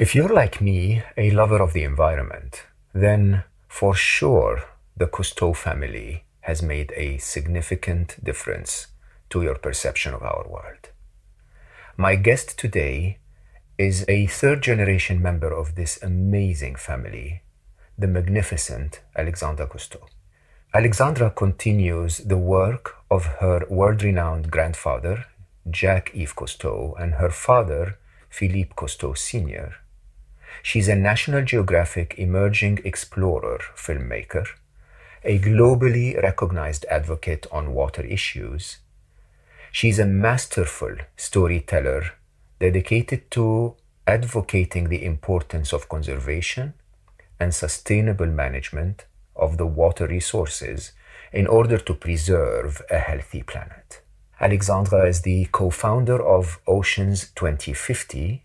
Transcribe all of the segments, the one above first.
If you're like me, a lover of the environment, then for sure the Cousteau family has made a significant difference to your perception of our world. My guest today is a third generation member of this amazing family, the magnificent Alexandra Cousteau. Alexandra continues the work of her world renowned grandfather, Jacques Yves Cousteau, and her father, Philippe Cousteau Sr. She's a National Geographic Emerging Explorer filmmaker, a globally recognized advocate on water issues. She's a masterful storyteller dedicated to advocating the importance of conservation and sustainable management of the water resources in order to preserve a healthy planet. Alexandra is the co founder of Oceans 2050,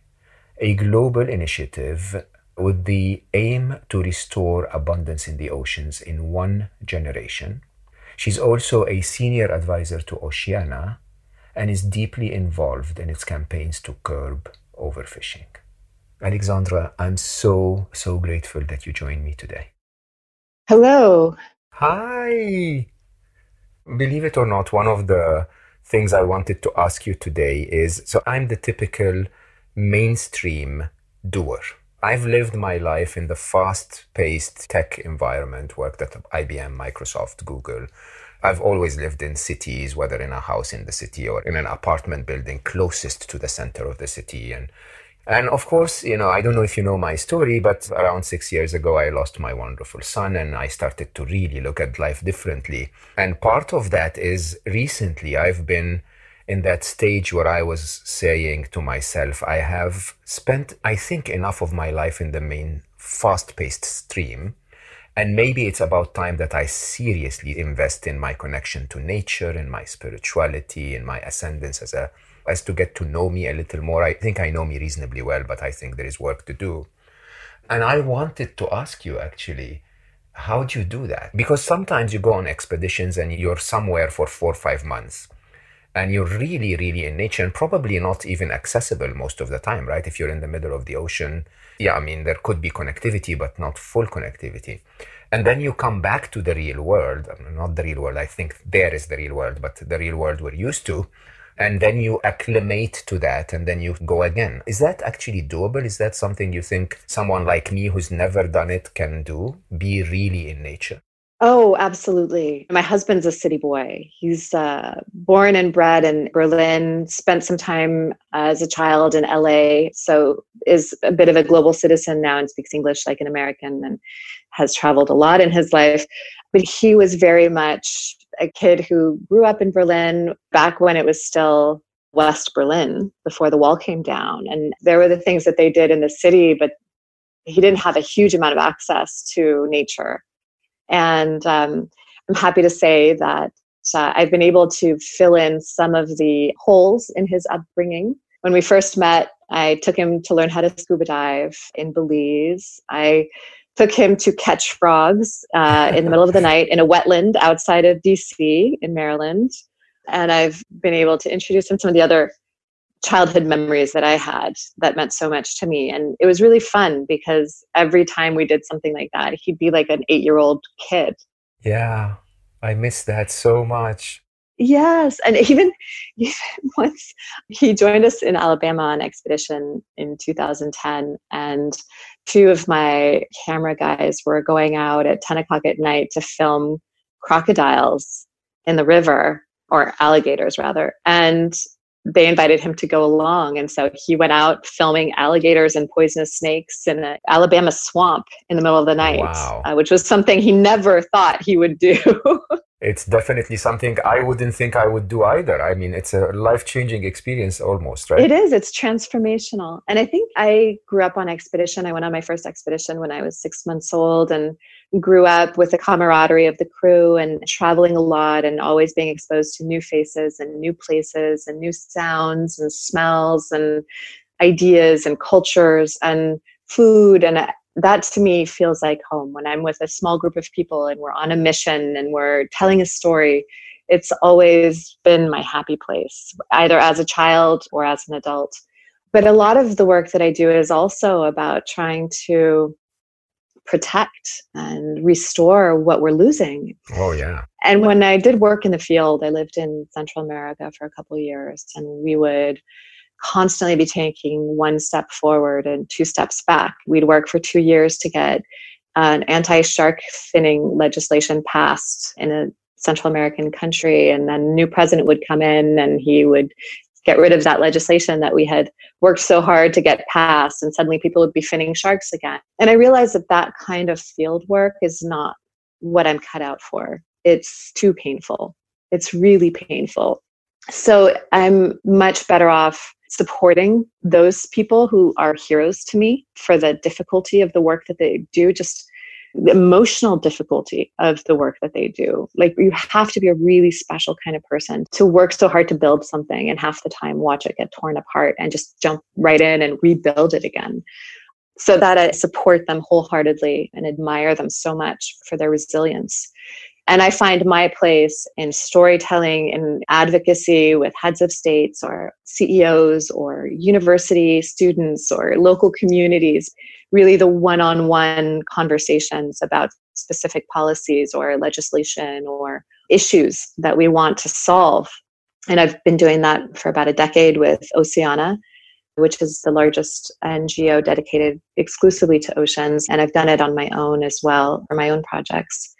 a global initiative with the aim to restore abundance in the oceans in one generation. She's also a senior advisor to Oceana and is deeply involved in its campaigns to curb overfishing. Alexandra, I'm so, so grateful that you joined me today. Hello. Hi. Believe it or not, one of the things I wanted to ask you today is so I'm the typical mainstream doer. I've lived my life in the fast paced tech environment, worked at IBM, Microsoft, Google. I've always lived in cities, whether in a house in the city or in an apartment building closest to the center of the city. And and of course, you know, I don't know if you know my story, but around six years ago, I lost my wonderful son and I started to really look at life differently. And part of that is recently I've been in that stage where I was saying to myself, I have spent, I think, enough of my life in the main fast paced stream. And maybe it's about time that I seriously invest in my connection to nature, in my spirituality, in my ascendance as a as to get to know me a little more. I think I know me reasonably well, but I think there is work to do. And I wanted to ask you actually, how do you do that? Because sometimes you go on expeditions and you're somewhere for four or five months and you're really, really in nature and probably not even accessible most of the time, right? If you're in the middle of the ocean, yeah, I mean, there could be connectivity, but not full connectivity. And then you come back to the real world, um, not the real world, I think there is the real world, but the real world we're used to and then you acclimate to that and then you go again. Is that actually doable? Is that something you think someone like me who's never done it can do? Be really in nature? Oh, absolutely. My husband's a city boy. He's uh, born and bred in Berlin, spent some time as a child in LA, so is a bit of a global citizen now and speaks English like an American and has traveled a lot in his life. But he was very much a kid who grew up in Berlin back when it was still West Berlin before the wall came down. And there were the things that they did in the city, but he didn't have a huge amount of access to nature. And um, I'm happy to say that uh, I've been able to fill in some of the holes in his upbringing. When we first met, I took him to learn how to scuba dive in Belize. I took him to catch frogs uh, in the middle of the night in a wetland outside of DC in Maryland. And I've been able to introduce him to some of the other childhood memories that I had that meant so much to me. And it was really fun because every time we did something like that, he'd be like an eight year old kid. Yeah, I miss that so much. Yes, and even, even once he joined us in Alabama on expedition in 2010, and two of my camera guys were going out at 10 o'clock at night to film crocodiles in the river, or alligators rather, and they invited him to go along. And so he went out filming alligators and poisonous snakes in an Alabama swamp in the middle of the night, wow. uh, which was something he never thought he would do. it's definitely something I wouldn't think I would do either. I mean, it's a life changing experience almost, right? It is. It's transformational. And I think I grew up on expedition. I went on my first expedition when I was six months old and grew up with the camaraderie of the crew and traveling a lot and always being exposed to new faces and new places and new sounds and smells and ideas and cultures and food. And uh, that to me feels like home when i'm with a small group of people and we're on a mission and we're telling a story it's always been my happy place either as a child or as an adult but a lot of the work that i do is also about trying to protect and restore what we're losing oh yeah and when i did work in the field i lived in central america for a couple of years and we would constantly be taking one step forward and two steps back. We'd work for two years to get an anti shark finning legislation passed in a Central American country. And then new president would come in and he would get rid of that legislation that we had worked so hard to get passed. And suddenly people would be finning sharks again. And I realized that that kind of field work is not what I'm cut out for. It's too painful. It's really painful. So I'm much better off supporting those people who are heroes to me for the difficulty of the work that they do, just the emotional difficulty of the work that they do. Like you have to be a really special kind of person to work so hard to build something and half the time watch it get torn apart and just jump right in and rebuild it again. So that I support them wholeheartedly and admire them so much for their resilience. And I find my place in storytelling and advocacy with heads of states or CEOs or university students or local communities, really the one on one conversations about specific policies or legislation or issues that we want to solve. And I've been doing that for about a decade with Oceana, which is the largest NGO dedicated exclusively to oceans. And I've done it on my own as well for my own projects.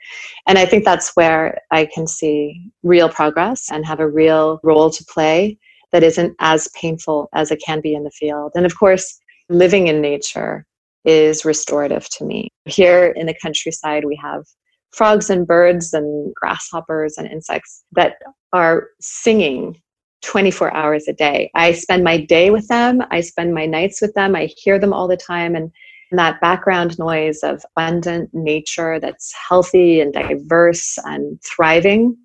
And I think that's where I can see real progress and have a real role to play that isn't as painful as it can be in the field. And of course, living in nature is restorative to me. Here in the countryside, we have frogs and birds and grasshoppers and insects that are singing 24 hours a day. I spend my day with them, I spend my nights with them, I hear them all the time. And that background noise of abundant nature that's healthy and diverse and thriving,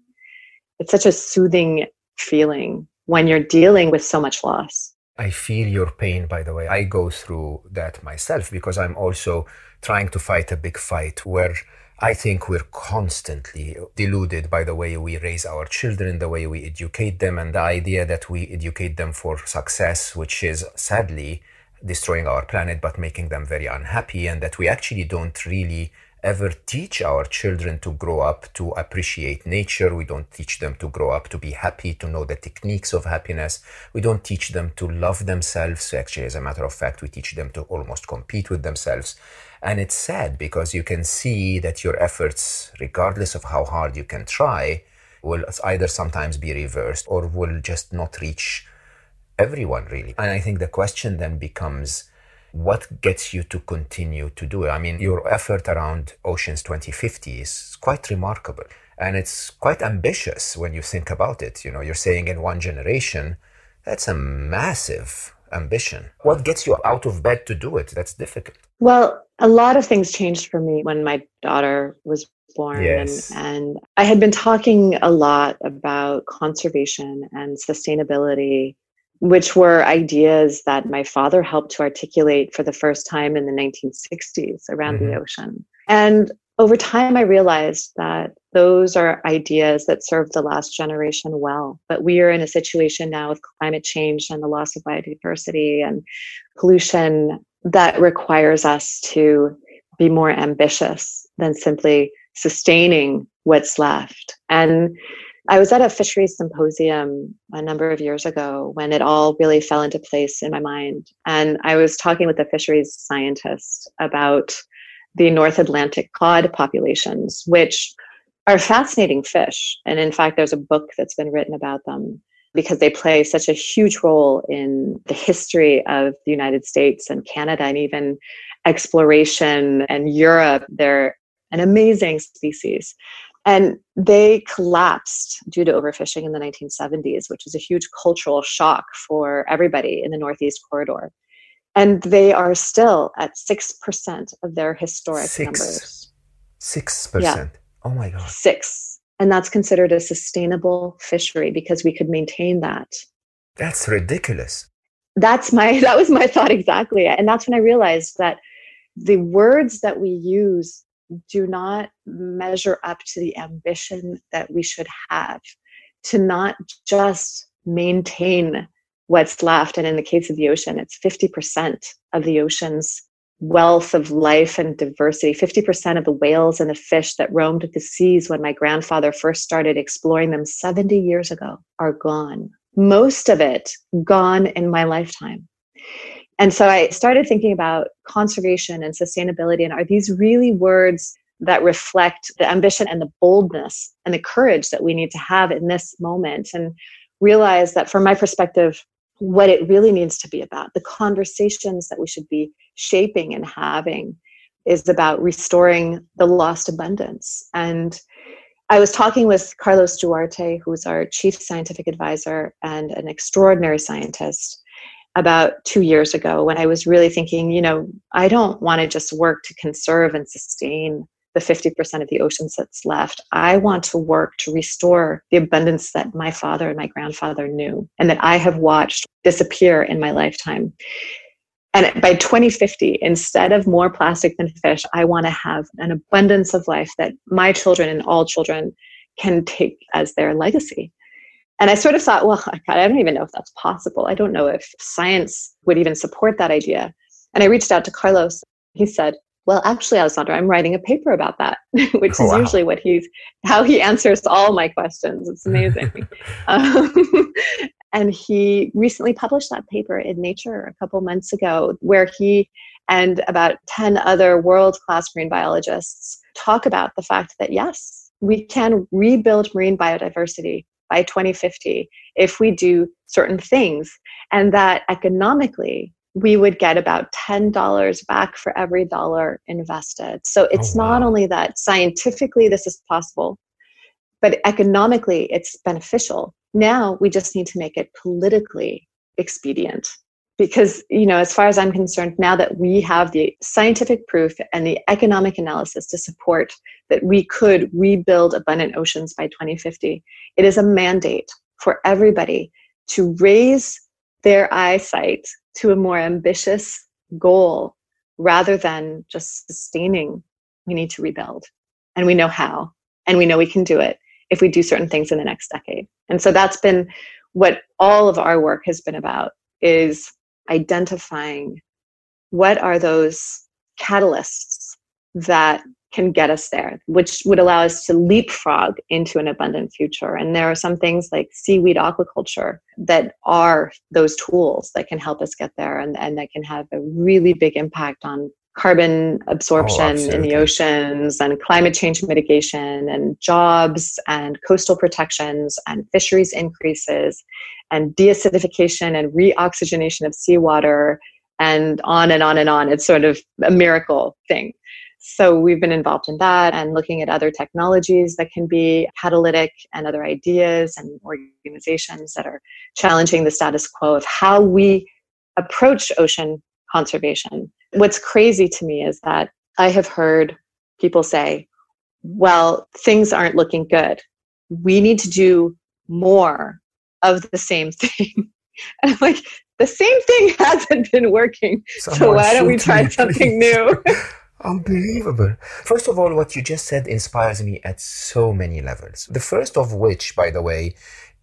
it's such a soothing feeling when you're dealing with so much loss. I feel your pain, by the way. I go through that myself because I'm also trying to fight a big fight where I think we're constantly deluded by the way we raise our children, the way we educate them, and the idea that we educate them for success, which is sadly destroying our planet but making them very unhappy, and that we actually don't really ever teach our children to grow up to appreciate nature. We don't teach them to grow up to be happy, to know the techniques of happiness. We don't teach them to love themselves. Actually, as a matter of fact, we teach them to almost compete with themselves. And it's sad because you can see that your efforts, regardless of how hard you can try, will either sometimes be reversed or will just not reach everyone really. And I think the question then becomes what gets you to continue to do it? I mean, your effort around Oceans 2050 is quite remarkable and it's quite ambitious when you think about it. You know, you're saying in one generation, that's a massive ambition. What gets you out of bed to do it? That's difficult. Well, a lot of things changed for me when my daughter was born. Yes. And, and I had been talking a lot about conservation and sustainability which were ideas that my father helped to articulate for the first time in the 1960s around mm-hmm. the ocean. And over time, I realized that those are ideas that served the last generation well. But we are in a situation now with climate change and the loss of biodiversity and pollution that requires us to be more ambitious than simply sustaining what's left. And I was at a fisheries symposium a number of years ago when it all really fell into place in my mind. And I was talking with a fisheries scientist about the North Atlantic cod populations, which are fascinating fish. And in fact, there's a book that's been written about them because they play such a huge role in the history of the United States and Canada and even exploration and Europe. They're an amazing species. And they collapsed due to overfishing in the 1970s, which was a huge cultural shock for everybody in the Northeast corridor. And they are still at 6% of their historic Six. numbers. 6%. Yeah. Oh my God. Six. And that's considered a sustainable fishery because we could maintain that. That's ridiculous. That's my that was my thought exactly. And that's when I realized that the words that we use do not measure up to the ambition that we should have to not just maintain what's left. And in the case of the ocean, it's 50% of the ocean's wealth of life and diversity. 50% of the whales and the fish that roamed the seas when my grandfather first started exploring them 70 years ago are gone. Most of it gone in my lifetime. And so I started thinking about conservation and sustainability. And are these really words that reflect the ambition and the boldness and the courage that we need to have in this moment? And realize that from my perspective, what it really needs to be about, the conversations that we should be shaping and having, is about restoring the lost abundance. And I was talking with Carlos Duarte, who's our chief scientific advisor and an extraordinary scientist about two years ago when I was really thinking, you know, I don't want to just work to conserve and sustain the 50% of the oceans that's left. I want to work to restore the abundance that my father and my grandfather knew and that I have watched disappear in my lifetime. And by 2050, instead of more plastic than fish, I want to have an abundance of life that my children and all children can take as their legacy. And I sort of thought, well, God, I don't even know if that's possible. I don't know if science would even support that idea. And I reached out to Carlos. He said, well, actually, Alexandra I'm writing a paper about that, which Oh, is wow. usually what he's, how he answers all my questions. It's amazing. um, and he recently published that paper in Nature a couple months ago, where he and about 10 other world class marine biologists talk about the fact that yes, we can rebuild marine biodiversity by 2050 if we do certain things, and that economically, we would get about $10 back for every dollar invested. So it's oh, not wow. only that scientifically this is possible, but economically it's beneficial. Now we just need to make it politically expedient. Because, you know, as far as I'm concerned, now that we have the scientific proof and the economic analysis to support that we could rebuild abundant oceans by 2050, it is a mandate for everybody to raise their eyesight to a more ambitious goal rather than just sustaining. We need to rebuild. And we know how. And we know we can do it if we do certain things in the next decade. And so that's been what all of our work has been about is identifying what are those catalysts that can get us there, which would allow us to leapfrog into an abundant future. And there are some things like seaweed aquaculture that are those tools that can help us get there and, and that can have a really big impact on carbon absorption oh, in the oceans and climate change mitigation and jobs and coastal protections and fisheries increases and deacidification and reoxygenation of seawater and on and on and on. It's sort of a miracle thing. So we've been involved in that and looking at other technologies that can be catalytic and other ideas and organizations that are challenging the status quo of how we approach ocean conservation. What's crazy to me is that I have heard people say, well, things aren't looking good. We need to do more of the same thing. And I'm like, the same thing hasn't been working. so why don't we try something new? Unbelievable. First of all, what you just said inspires me at so many levels. The first of which, by the way,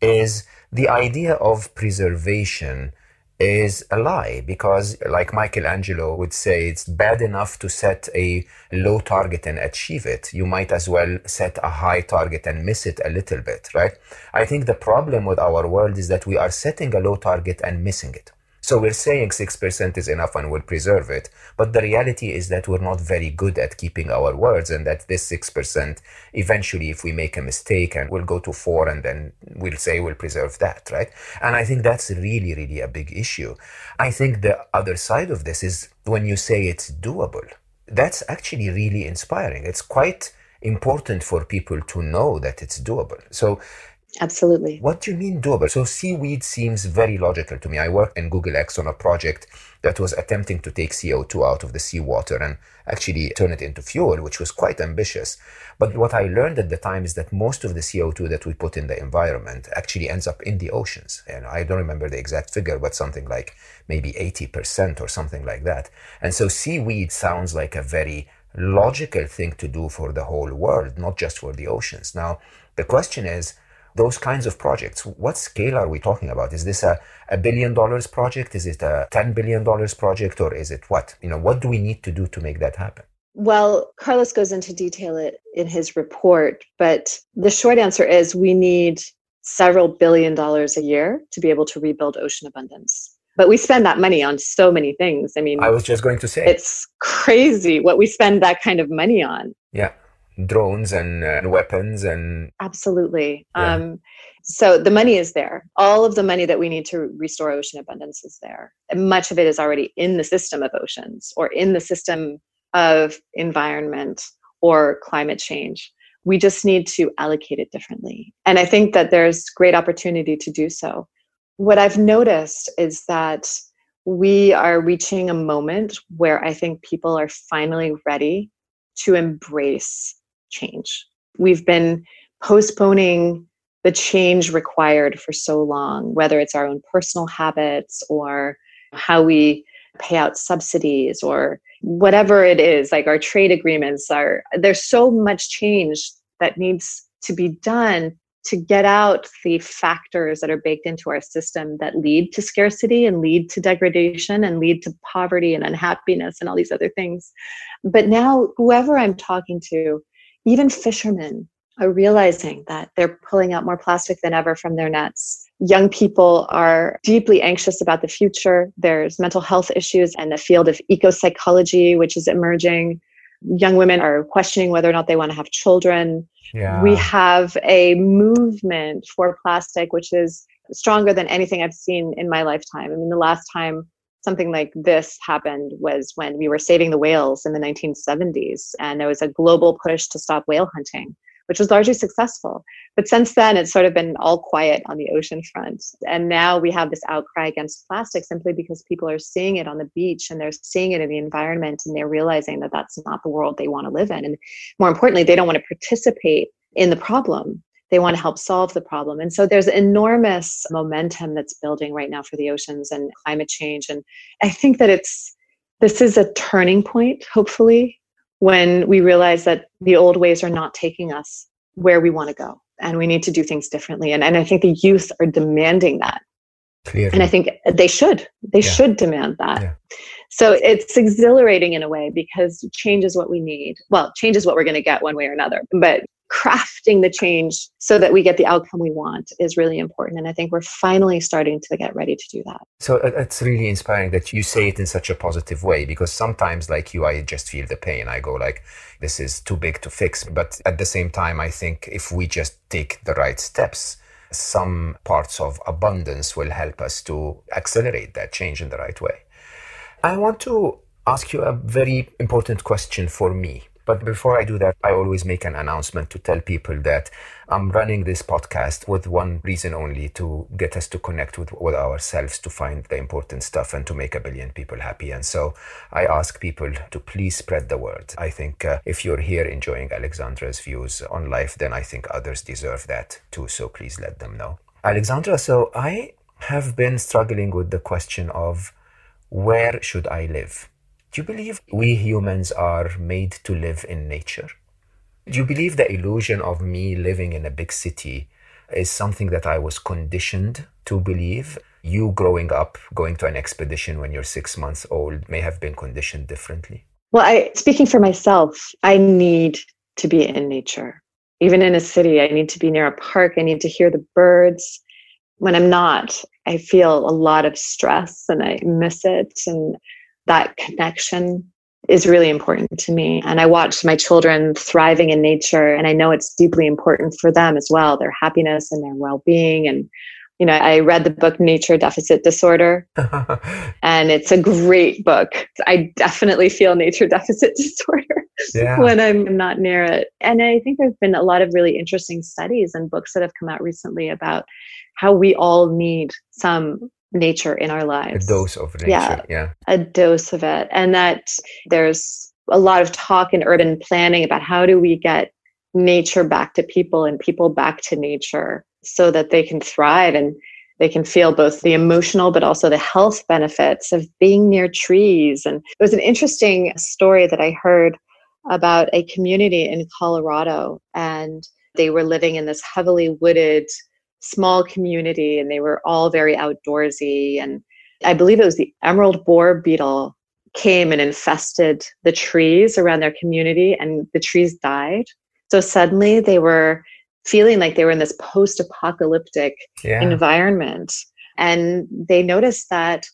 is the idea of preservation is a lie because, like Michelangelo would say, it's bad enough to set a low target and achieve it. You might as well set a high target and miss it a little bit, right? I think the problem with our world is that we are setting a low target and missing it. So we're saying 6% is enough and we'll preserve it. But the reality is that we're not very good at keeping our words and that this 6%, eventually, if we make a mistake and we'll go to 4 and then we'll say we'll preserve that, right? And I think that's really, really a big issue. I think the other side of this is when you say it's doable, that's actually really inspiring. It's quite important for people to know that it's doable. So Absolutely. What do you mean doable? So seaweed seems very logical to me. I worked in Google X on a project that was attempting to take CO2 out of the seawater and actually turn it into fuel, which was quite ambitious. But what I learned at the time is that most of the CO2 that we put in the environment actually ends up in the oceans. And I don't remember the exact figure, but something like maybe 80% or something like that. And so seaweed sounds like a very logical thing to do for the whole world, not just for the oceans. Now, the question is, those kinds of projects, what scale are we talking about? Is this a, a billion dollars project? Is it a $10 billion project? Or is it what? You know, what do we need to do to make that happen? Well, Carlos goes into detail it in his report, but the short answer is we need several billion dollars a year to be able to rebuild ocean abundance. But we spend that money on so many things. I mean, I was just going to say it's crazy what we spend that kind of money on. Yeah drones and uh, weapons and absolutely. Yeah. um, so the money is there. All of the money that we need to restore ocean abundance is there. And much of it is already in the system of oceans or in the system of environment or climate change. We just need to allocate it differently. And i think that there's great opportunity to do so. What i've noticed is that we are reaching a moment where i think people are finally ready to embrace change. We've been postponing the change required for so long, whether it's our own personal habits or how we pay out subsidies or whatever it is, like our trade agreements are there's so much change that needs to be done to get out the factors that are baked into our system that lead to scarcity and lead to degradation and lead to poverty and unhappiness and all these other things. But now, whoever I'm talking to even fishermen are realizing that they're pulling out more plastic than ever from their nets. Young people are deeply anxious about the future. There's mental health issues and the field of eco psychology, which is emerging. Young women are questioning whether or not they want to have children. Yeah. We have a movement for plastic, which is stronger than anything I've seen in my lifetime. I mean, the last time something like this happened was when we were saving the whales in the 1970s, and there was a global push to stop whale hunting, which was largely successful. But since then, it's sort of been all quiet on the ocean front. And now we have this outcry against plastic simply because people are seeing it on the beach and they're seeing it in the environment and they're realizing that that's not the world they want to live in. And more importantly, they don't want to participate in the problem they want to help solve the problem. And so there's enormous momentum that's building right now for the oceans and climate change. And I think that it's this is a turning point, hopefully, when we realize that the old ways are not taking us where we want to go. And we need to do things differently. And, and I think the youth are demanding that. Clearly. And I think they should. They yeah. should demand that. Yeah. So it's exhilarating in a way because change is what we need. Well, change is what we're going to get one way or another. But crafting the change so that we get the outcome we want is really important. And I think we're finally starting to get ready to do that. So uh, it's really inspiring that you say it in such a positive way because sometimes, like you, I just feel the pain. I go, like, this is too big to fix. But at the same time, I think if we just take the right steps, some parts of abundance will help us to accelerate that change in the right way. I want to ask you a very important question for me but before I do that, I always make an announcement to tell people that I'm running this podcast with one reason only to get us to connect with, with ourselves, to find the important stuff, and to make a billion people happy. And so I ask people to please spread the word. I think uh, if you're here enjoying Alexandra's views on life, then I think others deserve that too. So please let them know. Alexandra, so I have been struggling with the question of where should I live? Do you believe we humans are made to live in nature? Do you believe the illusion of me living in a big city is something that I was conditioned to believe? You growing up, going to an expedition when you're six months old, may have been conditioned differently. Well, I, speaking for myself, I need to be in nature. Even in a city, I need to be near a park. I need to hear the birds. When I'm not, I feel a lot of stress and I miss it. And that connection is really important to me. And I watch my children thriving in nature, and I know it's deeply important for them as well their happiness and their well being. And you know, I read the book Nature Deficit Disorder, and it's a great book. I definitely feel nature deficit disorder yeah. when I'm not near it. And I think there's been a lot of really interesting studies and books that have come out recently about how we all need some nature in our lives. A dose of nature. Yeah. yeah. A dose of it. And that there's a lot of talk in urban planning about how do we get nature back to people and people back to nature so that they can thrive and they can feel both the emotional but also the health benefits of being near trees and it was an interesting story that i heard about a community in colorado and they were living in this heavily wooded small community and they were all very outdoorsy and i believe it was the emerald borer beetle came and infested the trees around their community and the trees died so suddenly they were feeling like they were in this post apocalyptic yeah. environment. And they noticed that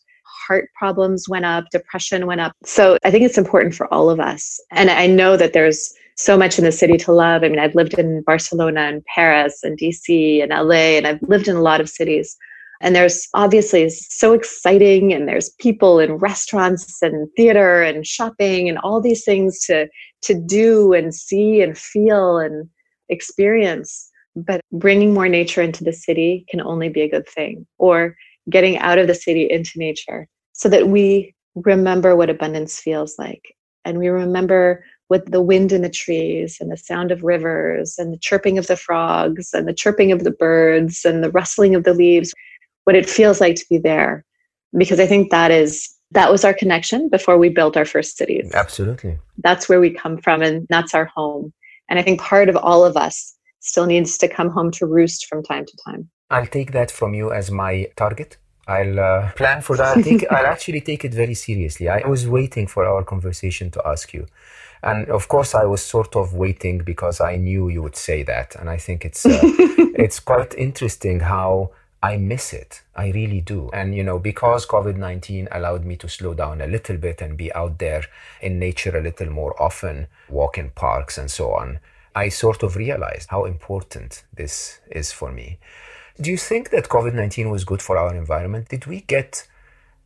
heart problems went up, depression went up. So I think it's important for all of us. And I know that there's so much in the city to love. I mean, I've lived in Barcelona and Paris and DC and LA, and I've lived in a lot of cities. And there's obviously so exciting, and there's people and restaurants and theater and shopping and all these things to to do and see and feel and experience. But bringing more nature into the city can only be a good thing, or getting out of the city into nature so that we remember what abundance feels like. And we remember what the wind in the trees and the sound of rivers and the chirping of the frogs and the chirping of the birds and the rustling of the leaves, what it feels like to be there. Because I think that is that was our connection before we built our first cities. Absolutely. That's where we come from and that's our home. And I think part of all of us still needs to come home to roost from time to time. I'll take that from you as my target. I'll uh, plan for that. I think I'll actually take it very seriously. I was waiting for our conversation to ask you. And of course, I was sort of waiting because I knew you would say that. And I think it's, uh, it's quite interesting how I miss it. I really do. And, you know, because COVID 19 allowed me to slow down a little bit and be out there in nature a little more often, walk in parks and so on, I sort of realized how important this is for me. Do you think that COVID 19 was good for our environment? Did we get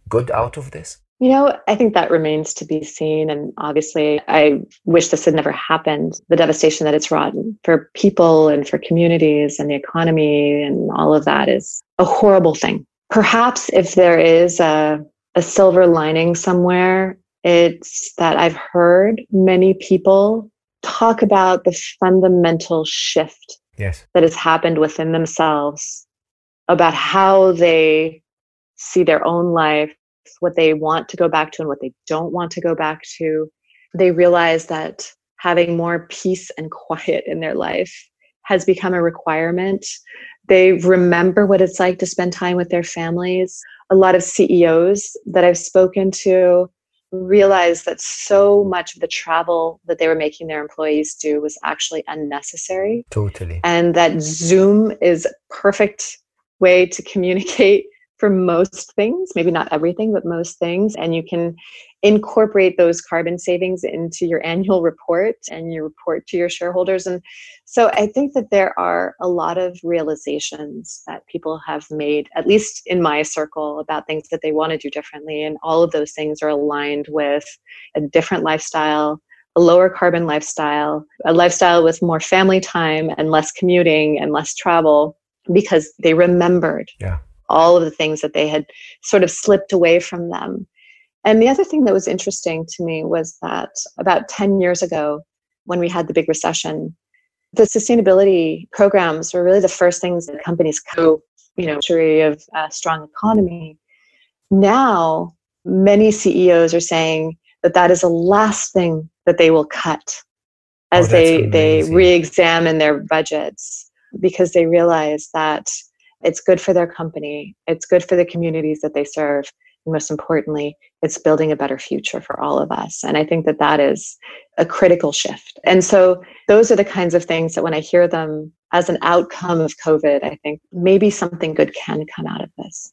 good out of this? You know, I think that remains to be seen. And obviously, I wish this had never happened. The devastation that it's wrought for people and for communities and the economy and all of that is a horrible thing. Perhaps if there is a, a silver lining somewhere, it's that I've heard many people talk about the fundamental shift yes. that has happened within themselves about how they see their own life, what they want to go back to and what they don't want to go back to. They realize that having more peace and quiet in their life has become a requirement. They remember what it's like to spend time with their families. A lot of CEOs that I've spoken to realize that so much of the travel that they were making their employees do was actually unnecessary. Totally. And that Zoom is a perfect way to communicate for most things, maybe not everything, but most things. And you can incorporate those carbon savings into your annual report and your report to your shareholders. And so I think that there are a lot of realizations that people have made, at least in my circle, about things that they want to do differently. And all of those things are aligned with a different lifestyle. A lower carbon lifestyle, a lifestyle with more family time and less commuting and less travel because they remembered yeah all of the things that they had sort of slipped away from them. And the other thing that was interesting to me was that about 10 years ago, when we had the big recession, the sustainability programs were really the first things that companies co, you know, of a strong economy. Now, many CEOs are saying that that is the last thing that they will cut as oh, they, they re-examine their budgets because they realize that it's good for their company, it's good for the communities that they serve. And most importantly, it's building a better future for all of us. And I think that that is a critical shift. And so those are the kinds of things that when I hear them as an outcome of COVID, I think maybe something good can come out of this.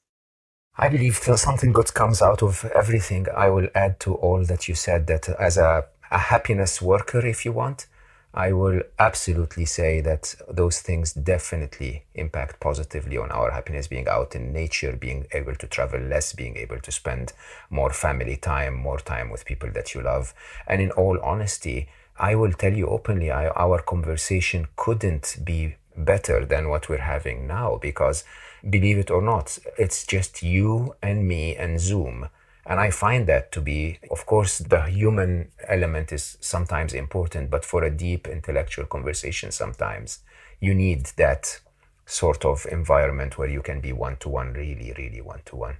I believe something good comes out of everything. I will add to all that you said that as a, a happiness worker, if you want, I will absolutely say that those things definitely impact positively on our happiness being out in nature, being able to travel less, being able to spend more family time, more time with people that you love. And in all honesty, I will tell you openly, I, our conversation couldn't be better than what we're having now because believe it or not, it's just you and me and Zoom and I find that to be, of course, the human element is sometimes important, but for a deep intellectual conversation, sometimes you need that sort of environment where you can be one to one, really, really one to one.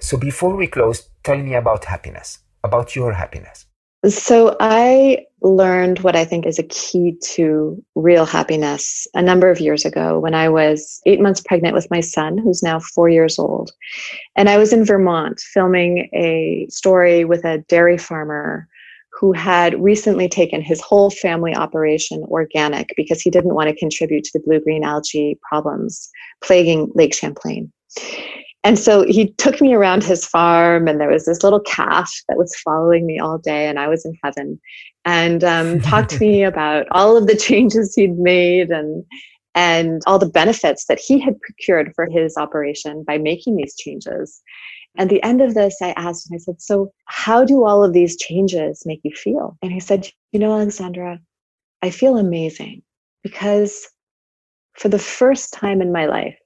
So before we close, tell me about happiness, about your happiness. So I learned what I think is a key to real happiness a number of years ago when I was eight months pregnant with my son, who's now four years old. And I was in Vermont filming a story with a dairy farmer who had recently taken his whole family operation organic because he didn't want to contribute to the blue green algae problems plaguing Lake Champlain. And so he took me around his farm, and there was this little calf that was following me all day, and I was in heaven. And um, talked to me about all of the changes he'd made and and all the benefits that he had procured for his operation by making these changes. At the end of this, I asked him, I said, So, how do all of these changes make you feel? And he said, You know, Alexandra, I feel amazing because for the first time in my life,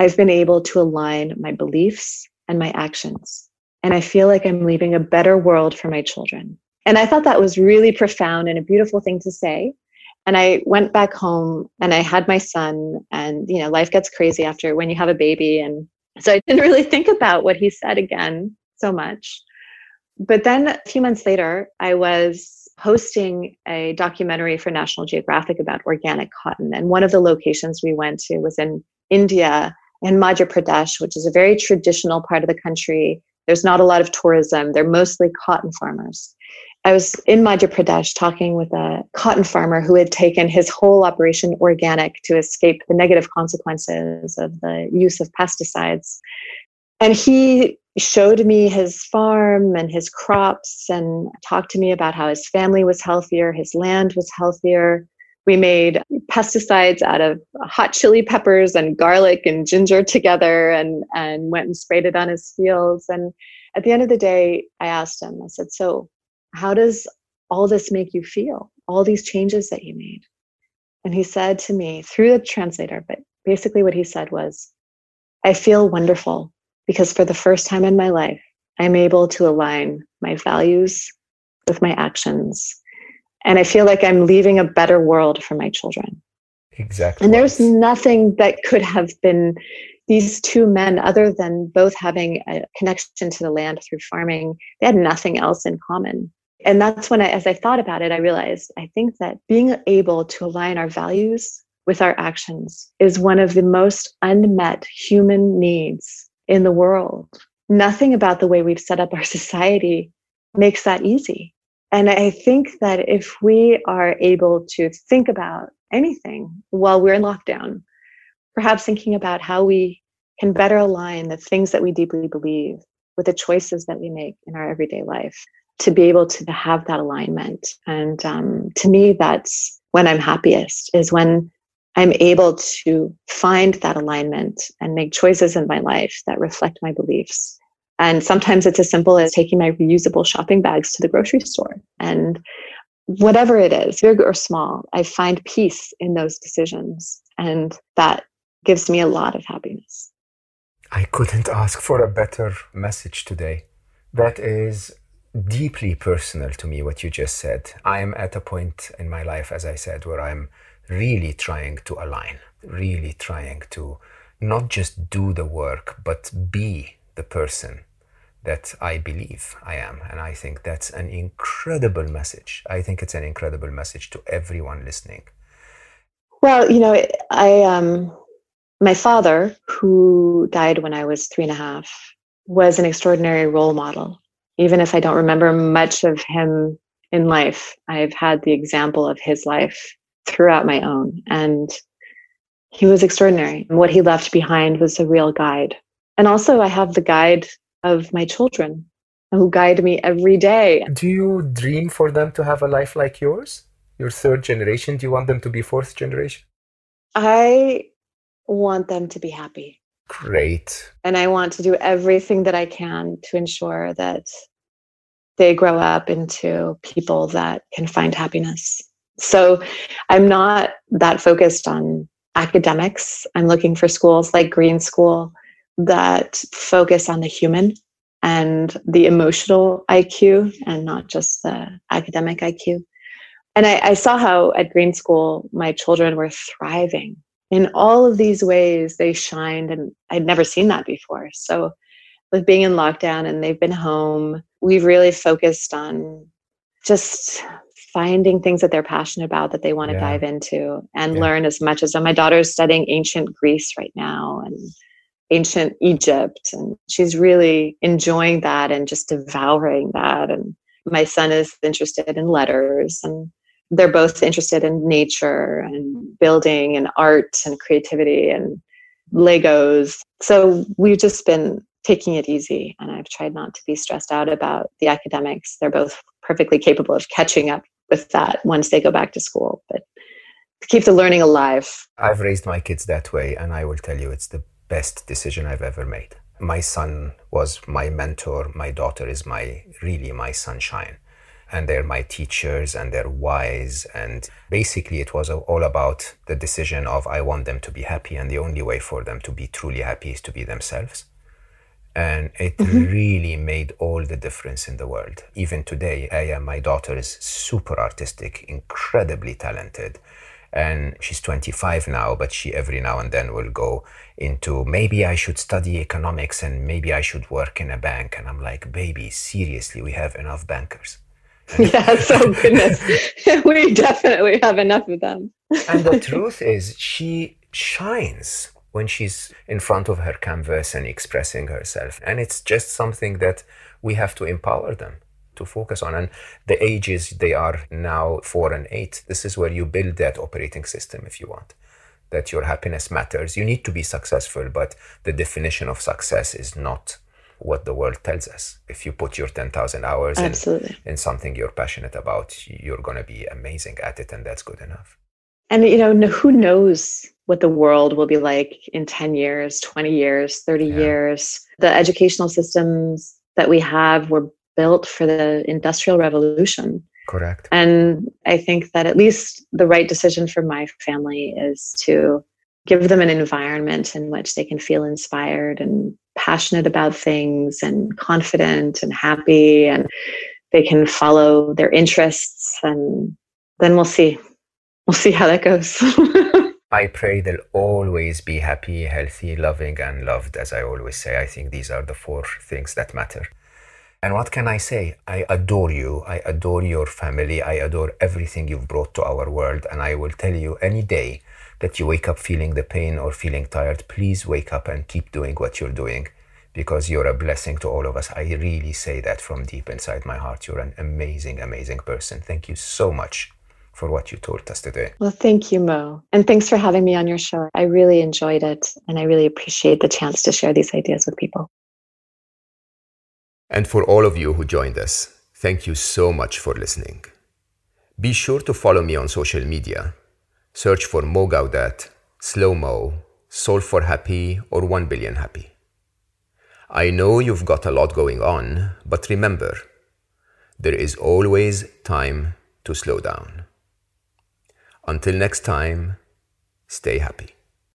I've been able to align my beliefs and my actions. And I feel like I'm leaving a better world for my children. And I thought that was really profound and a beautiful thing to say. And I went back home and I had my son, and you know, life gets crazy after when you have a baby. And so I didn't really think about what he said again so much. But then a few months later, I was hosting a documentary for National Geographic about organic cotton. And one of the locations we went to was in India in Madhya Pradesh, which is a very traditional part of the country. There's not a lot of tourism. They're mostly cotton farmers. I was in Madhya Pradesh talking with a cotton farmer who had taken his whole operation organic to escape the negative consequences of the use of pesticides. And he showed me his farm and his crops and talked to me about how his family was healthier, his land was healthier. We made pesticides out of hot chili peppers and garlic and ginger together and, and went and sprayed it on his fields. And at the end of the day, I asked him, I said, So, how does all this make you feel? All these changes that you made? And he said to me through the translator, but basically what he said was, I feel wonderful because for the first time in my life, I'm able to align my values with my actions and I feel like I'm leaving a better world for my children. Exactly. And there's nothing that could have been these two men, other than both having a connection to the land through farming, they had nothing else in common. And that's when I, as I thought about it, I realized I think that being able to align our values with our actions is one of the most unmet human needs in the world. Nothing about the way we've set up our society makes that easy. And I think that if we are able to think about anything while we're in lockdown, perhaps thinking about how we can better align the things that we deeply believe with the choices that we make in our everyday life to be able to have that alignment. And um, to me, that's when I'm happiest, is when I'm able to find that alignment and make choices in my life that reflect my beliefs and sometimes it's as simple as taking my reusable shopping bags to the grocery store. And whatever it is, big or small, I find peace in those decisions. And that gives me a lot of happiness. I couldn't ask for a better message today. That is deeply personal to me, what you just said. I am at a point in my life, as I said, where I'm really trying to align, really trying to not just do the work, but be the person that I believe I am. And I think that's an incredible message. I think it's an incredible message to everyone listening. Well, you know, I, um, my father, who died when I was three and a half, was an extraordinary role model. Even if I don't remember much of him in life, I've had the example of his life throughout my own. And he was extraordinary. And what he left behind was a real guide. And also, I have the guide of my children who guide me every day. Do you dream for them to have a life like yours? Your third generation, do you want them to be fourth generation? I want them to be happy. Great. And I want to do everything that I can to ensure that they grow up into people that can find happiness. So I'm not that focused on academics. I'm looking for schools like Green School that focus on the human and the emotional IQ and not just the academic IQ. And I, I, saw how at Green School my children were thriving in all of these ways. They shined, and I'd never seen that before. So, with being in lockdown and they've been home, we've really focused on just finding things that they're passionate about that they want to yeah. dive into and yeah. learn as much as my daughter's studying ancient Greece right now and ancient Egypt. And she's really enjoying that and just devouring that. And my son is interested in letters and they're both interested in nature and building and art and creativity and Legos. So we've just been taking it easy and I've tried not to be stressed out about the academics. They're both perfectly capable of catching up with that once they go back to school. But to keep the learning alive. I've raised my kids that way and I will tell you it's the best decision I've ever made. My son was my mentor. My daughter is my really my sunshine. And they're my teachers and they're wise. And basically, it was all about the decision of I want them to be happy. And the only way for them to be truly happy is to be themselves. And it mm-hmm. really made all the difference in the world. Even today, Aya, my daughter is super artistic, incredibly talented and she's 25 now but she every now and then will go into maybe i should study economics and maybe i should work in a bank. And i'm like baby seriously we have enough bankers. Yes oh goodness. We definitely have enough of them. And the truth is she shines when she's in front of her canvas and expressing herself. And it's just something that we have to empower them to focus on. And the ages they are now four and eight, this is where you build that operating system if you want. That your happiness matters. You need to be successful, but the definition of success is not what the world tells us. If you put your 10,000 hours in, in something you're passionate about, you're going to be amazing at it, and that's good enough. And, you know, who knows what the world will be like in 10 years, 20 years, 30 yeah. years? The educational systems that we have were built for the industrial revolution correct and i think that at least the right decision for my family is to give them an environment in which they can feel inspired and passionate about things and confident and happy and they can follow their interests and then we'll see we'll see how that goes I pray they'll always be happy, healthy, loving, and loved, as I always say. I think these are the four things that matter. And what can I say? I adore you. I adore your family. I adore everything you've brought to our world. And I will tell you any day that you wake up feeling the pain or feeling tired, please wake up and keep doing what you're doing because you're a blessing to all of us. I really say that from deep inside my heart. You're an amazing, amazing person. Thank you so much for what you told us today. Well, thank you, Mo. And thanks for having me on your show. I really enjoyed it and I really appreciate the chance to share these ideas with people. And for all of you who joined us, thank you so much for listening. Be sure to follow me on social media. Search for Mo Gawdat, Slo Mo, Solve for Happy, or 1 Billion Happy. I know you've got a lot going on, but remember, there is always time to slow down. Until next time, stay happy.